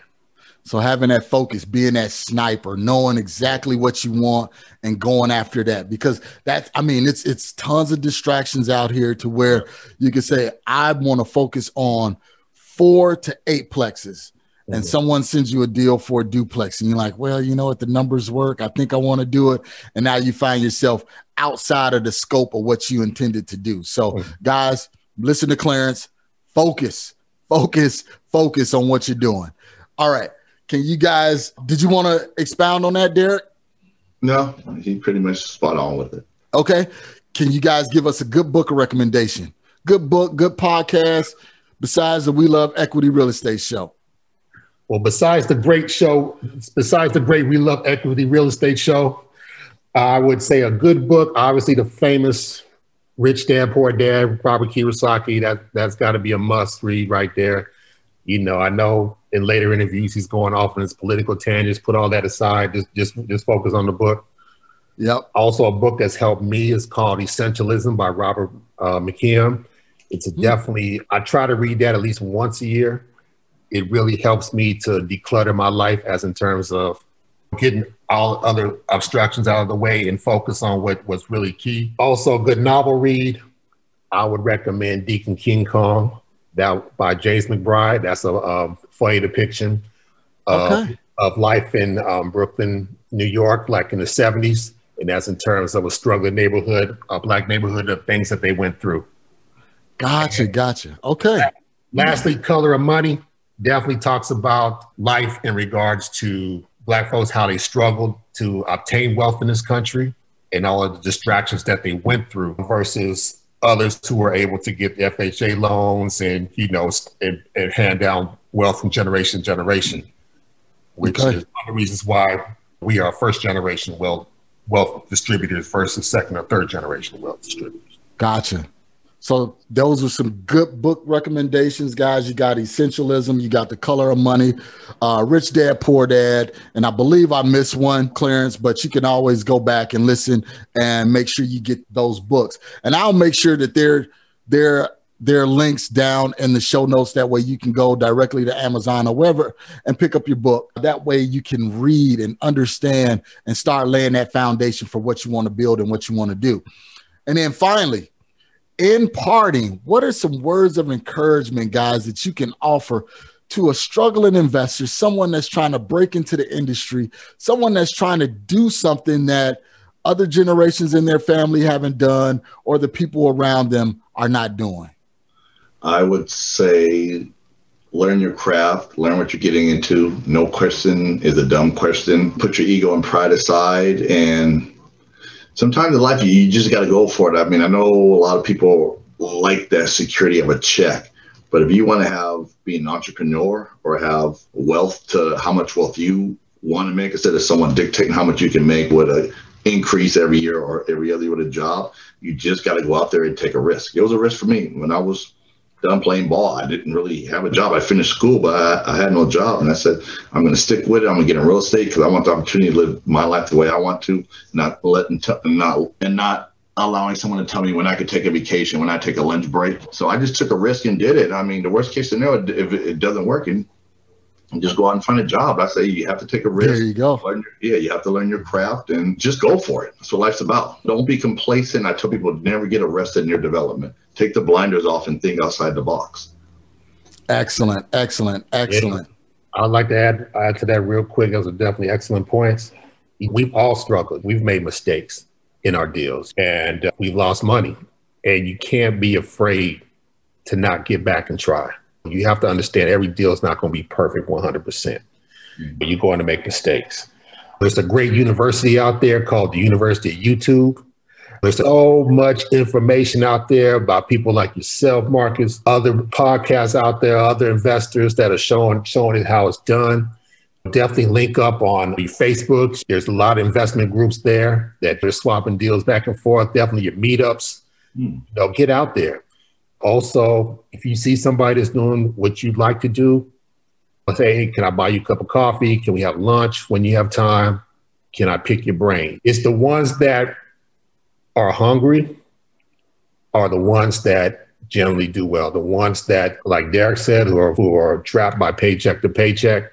So having that focus, being that sniper, knowing exactly what you want and going after that. Because that's I mean, it's it's tons of distractions out here to where you can say, I want to focus on four to eight plexes. And Mhm. someone sends you a deal for a duplex, and you're like, well, you know what, the numbers work. I think I want to do it. And now you find yourself outside of the scope of what you intended to do. So, Mhm. guys, listen to Clarence, focus, focus, focus on what you're doing. All right. Can you guys, did you want to expound on that, Derek? No, he pretty much spot on with it. Okay. Can you guys give us a good book recommendation? Good book, good podcast, besides the We Love Equity Real Estate show. Well besides the great show besides the great we love equity real estate show i would say a good book obviously the famous rich dad poor dad robert kiyosaki that that's got to be a must read right there you know i know in later interviews he's going off on his political tangents put all that aside just just just focus on the book Yep. Also, a book that's helped me is called Essentialism by Robert uh, McKeown. It's a Hmm. definitely, I try to read that at least once a year. It really helps me to declutter my life as in terms of getting all other abstractions out of the way and focus on what was really key. Also, a good novel read. I would recommend Deacon King Kong that by James McBride. That's a um, funny depiction of, Okay. of life in um, Brooklyn, New York, like in the 70s. And that's in terms of a struggling neighborhood, a black neighborhood, of things that they went through. Gotcha. Gotcha. Okay. Lastly, Color of Money definitely talks about life in regards to Black folks, how they struggled to obtain wealth in this country and all of the distractions that they went through versus others who were able to get the FHA loans and, you know, and, and hand down wealth from generation to generation, which Okay. is one of the reasons why we are first generation wealth, wealth distributors versus second or third generation wealth distributors. Gotcha. So those are some good book recommendations, guys. You got Essentialism, you got The Color of Money, uh, Rich Dad Poor Dad, and I believe I missed one, Clarence. But you can always go back and listen and make sure you get those books. And I'll make sure that they're they're their links down in the show notes. That way you can go directly to Amazon or wherever and pick up your book. That way you can read and understand and start laying that foundation for what you want to build and what you want to do. And then finally, in parting, what are some words of encouragement, guys, that you can offer to a struggling investor, someone that's trying to break into the industry, someone that's trying to do something that other generations in their family haven't done or the people around them are not doing? I would say learn your craft, learn what you're getting into. No question is a dumb question. Put your ego and pride aside. And sometimes in life, you just got to go for it. I mean, I know a lot of people like that security of a check. But if you want to have be an entrepreneur or have wealth to how much wealth you want to make instead of someone dictating how much you can make with a increase every year or every other year with a job, you just got to go out there and take a risk. It was a risk for me when I was done playing ball. I didn't really have a job. I finished school, but I, I had no job. And I said, I'm going to stick with it. I'm going to get in real estate because I want the opportunity to live my life the way I want to, not letting, t- not, and not allowing someone to tell me when I could take a vacation, when I take a lunch break. So I just took a risk and did it. I mean, the worst case scenario, if it doesn't work, and just go out and find a job. I say you have to take a risk. There you go. Learn, yeah, you have to learn your craft and just go for it. That's what life's about. Don't be complacent. I tell people never get arrested in your development. Take the blinders off and think outside the box. Excellent, excellent, excellent. Yeah. I'd like to add add to that real quick. Those are definitely excellent points. We've all struggled. We've made mistakes in our deals and uh, we've lost money. And you can't be afraid to not get back and try. You have to understand every deal is not going to be perfect 100%. percent mm-hmm. You're going to make mistakes. There's a great university out there called the University of YouTube. There's so much information out there about people like yourself, Marcus, other podcasts out there, other investors that are showing showing it how it's done. Definitely link up on your Facebook. There's a lot of investment groups there that they're swapping deals back and forth. Definitely your meetups. Hmm. You know, get out there. Also, if you see somebody that's doing what you'd like to do, say, hey, can I buy you a cup of coffee? Can we have lunch when you have time? Can I pick your brain? It's the ones that are hungry are the ones that generally do well. The ones that, like Derek said, who are, who are trapped by paycheck to paycheck,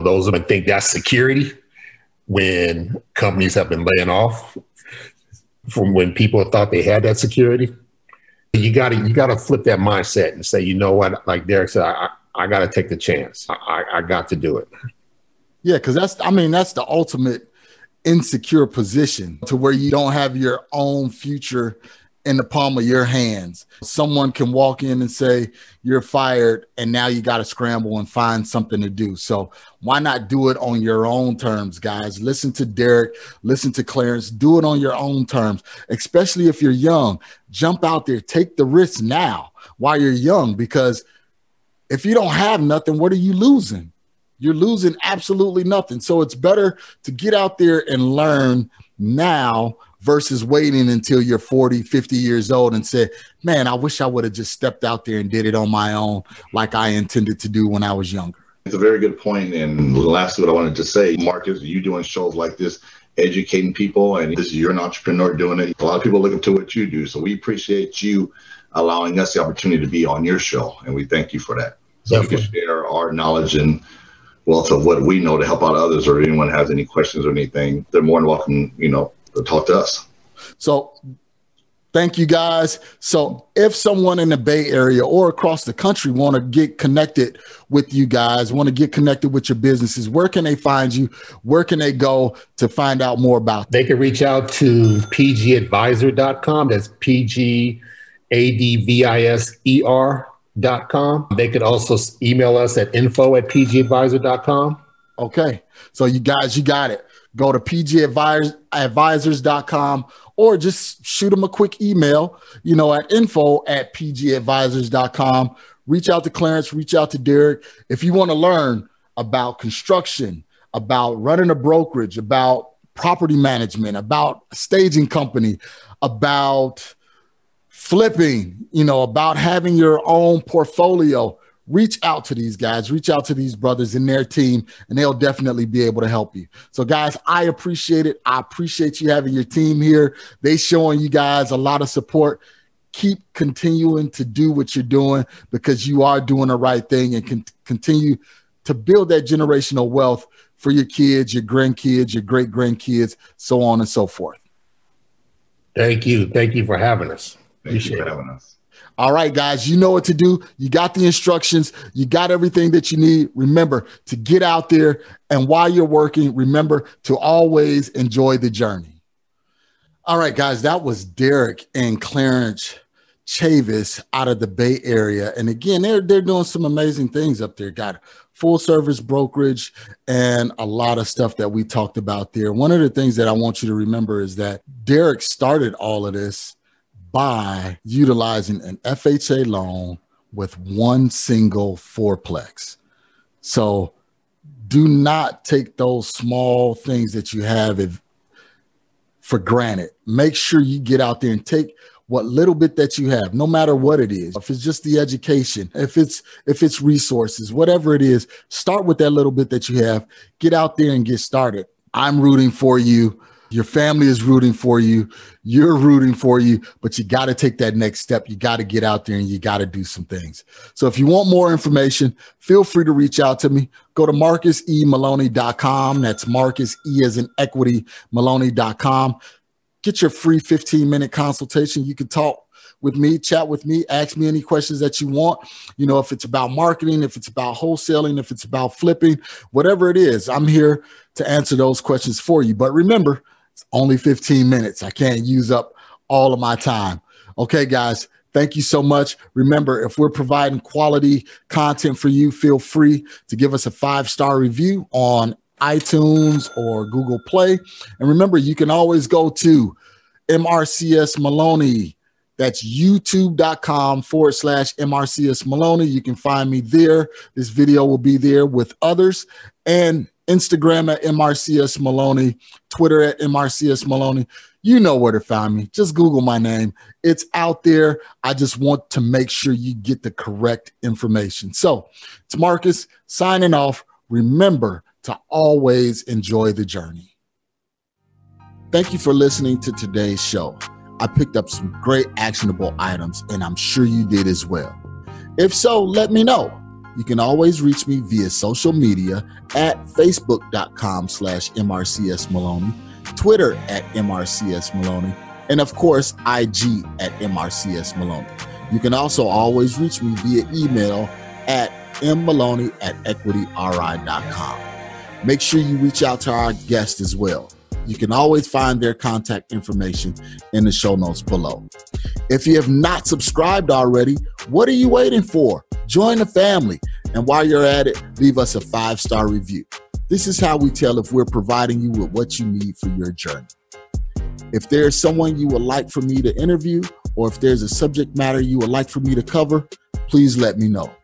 those of them think that's security when companies have been laying off from when people thought they had that security. You got to you got to flip that mindset and say, you know what? Like Derek said, I, I got to take the chance. I, I got to do it. Yeah, because that's I mean that's the ultimate insecure position to where you don't have your own future in the palm of your hands. Someone can walk in and say, You're fired, and now you got to scramble and find something to do. So, why not do it on your own terms, guys? Listen to Derek, listen to Clarence, do it on your own terms, especially if you're young. Jump out there, take the risk now while you're young, because if you don't have nothing, what are you losing? You're losing absolutely nothing. So, it's better to get out there and learn now versus waiting until you're 40, 50 years old and say, man, I wish I would have just stepped out there and did it on my own like I intended to do when I was younger. It's a very good point. And lastly, what I wanted to say, Marcus, you doing shows like this, educating people, and this is you're an entrepreneur doing it. A lot of people look up to what you do. So we appreciate you allowing us the opportunity to be on your show. And we thank you for that. So Definitely. we can share our knowledge and wealth of what we know to help out others or anyone has any questions or anything, they're more than welcome, you know, talk to us. So thank you guys. So if someone in the Bay Area or across the country want to get connected with you guys, want to get connected with your businesses, where can they find you? Where can they go to find out more about They can reach out to pgadvisor.com. That's P-G-A-D-V-I-S-E-R dot com. They could also email us at info at pgadvisor.com. Okay. So you guys, you got it go to pgadvisors.com or just shoot them a quick email, you know, at info at pgadvisors.com. Reach out to Clarence, reach out to Derek. If you want to learn about construction, about running a brokerage, about property management, about staging company, about flipping, you know, about having your own portfolio, reach out to these guys, reach out to these brothers in their team, and they'll definitely be able to help you. So, guys, I appreciate it. I appreciate you having your team here. They showing you guys a lot of support. keep continuing to do what you're doing because you are doing the right thing and can continue to build that generational wealth for your kids, your grandkids, your great grandkids, so on and so forth. Thank you. Thank you for having us. Thank Appreciate you for having us. All right, guys, you know what to do. You got the instructions, you got everything that you need. Remember to get out there. And while you're working, remember to always enjoy the journey. All right, guys, that was Derek and Clarence Chavis out of the Bay Area. And again, they're, they're doing some amazing things up there. Got full service brokerage and a lot of stuff that we talked about there. One of the things that I want you to remember is that Derek started all of this by utilizing an FHA loan with one single fourplex. So do not take those small things that you have if, for granted. Make sure you get out there and take what little bit that you have no matter what it is if it's just the education if it's if it's resources whatever it is start with that little bit that you have get out there and get started i'm rooting for you your family is rooting for you. You're rooting for you, but you got to take that next step. You got to get out there and you got to do some things. So if you want more information, feel free to reach out to me. Go to marcusemaloney.com. That's Marcus E as in equity Maloney.com. Get your free 15 minute consultation. You can talk with me, chat with me, ask me any questions that you want. You know, if it's about marketing, if it's about wholesaling, if it's about flipping, whatever it is, I'm here to answer those questions for you. But remember, only 15 minutes. I can't use up all of my time. Okay, guys, thank you so much. Remember, if we're providing quality content for you, feel free to give us a five star review on iTunes or Google Play. And remember, you can always go to MRCS Maloney. That's youtube.com forward slash MRCS Maloney. You can find me there. This video will be there with others. And Instagram at MRCS Maloney, Twitter at MRCS Maloney. You know where to find me. Just Google my name. It's out there. I just want to make sure you get the correct information. So it's Marcus signing off. Remember to always enjoy the journey. Thank you for listening to today's show. I picked up some great actionable items, and I'm sure you did as well. If so, let me know. You can always reach me via social media at facebook.com slash MRCS Maloney, Twitter at MRCS Maloney, and of course, IG at MRCS Maloney. You can also always reach me via email at mmaloney at equityri.com. Make sure you reach out to our guest as well. You can always find their contact information in the show notes below. If you have not subscribed already, what are you waiting for? Join the family. And while you're at it, leave us a five star review. This is how we tell if we're providing you with what you need for your journey. If there's someone you would like for me to interview, or if there's a subject matter you would like for me to cover, please let me know.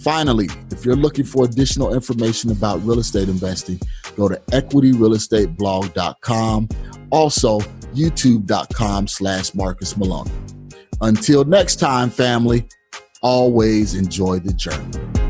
Finally, if you're looking for additional information about real estate investing, go to equityrealestateblog.com. Also, youtube.com slash Marcus Maloney. Until next time, family, always enjoy the journey.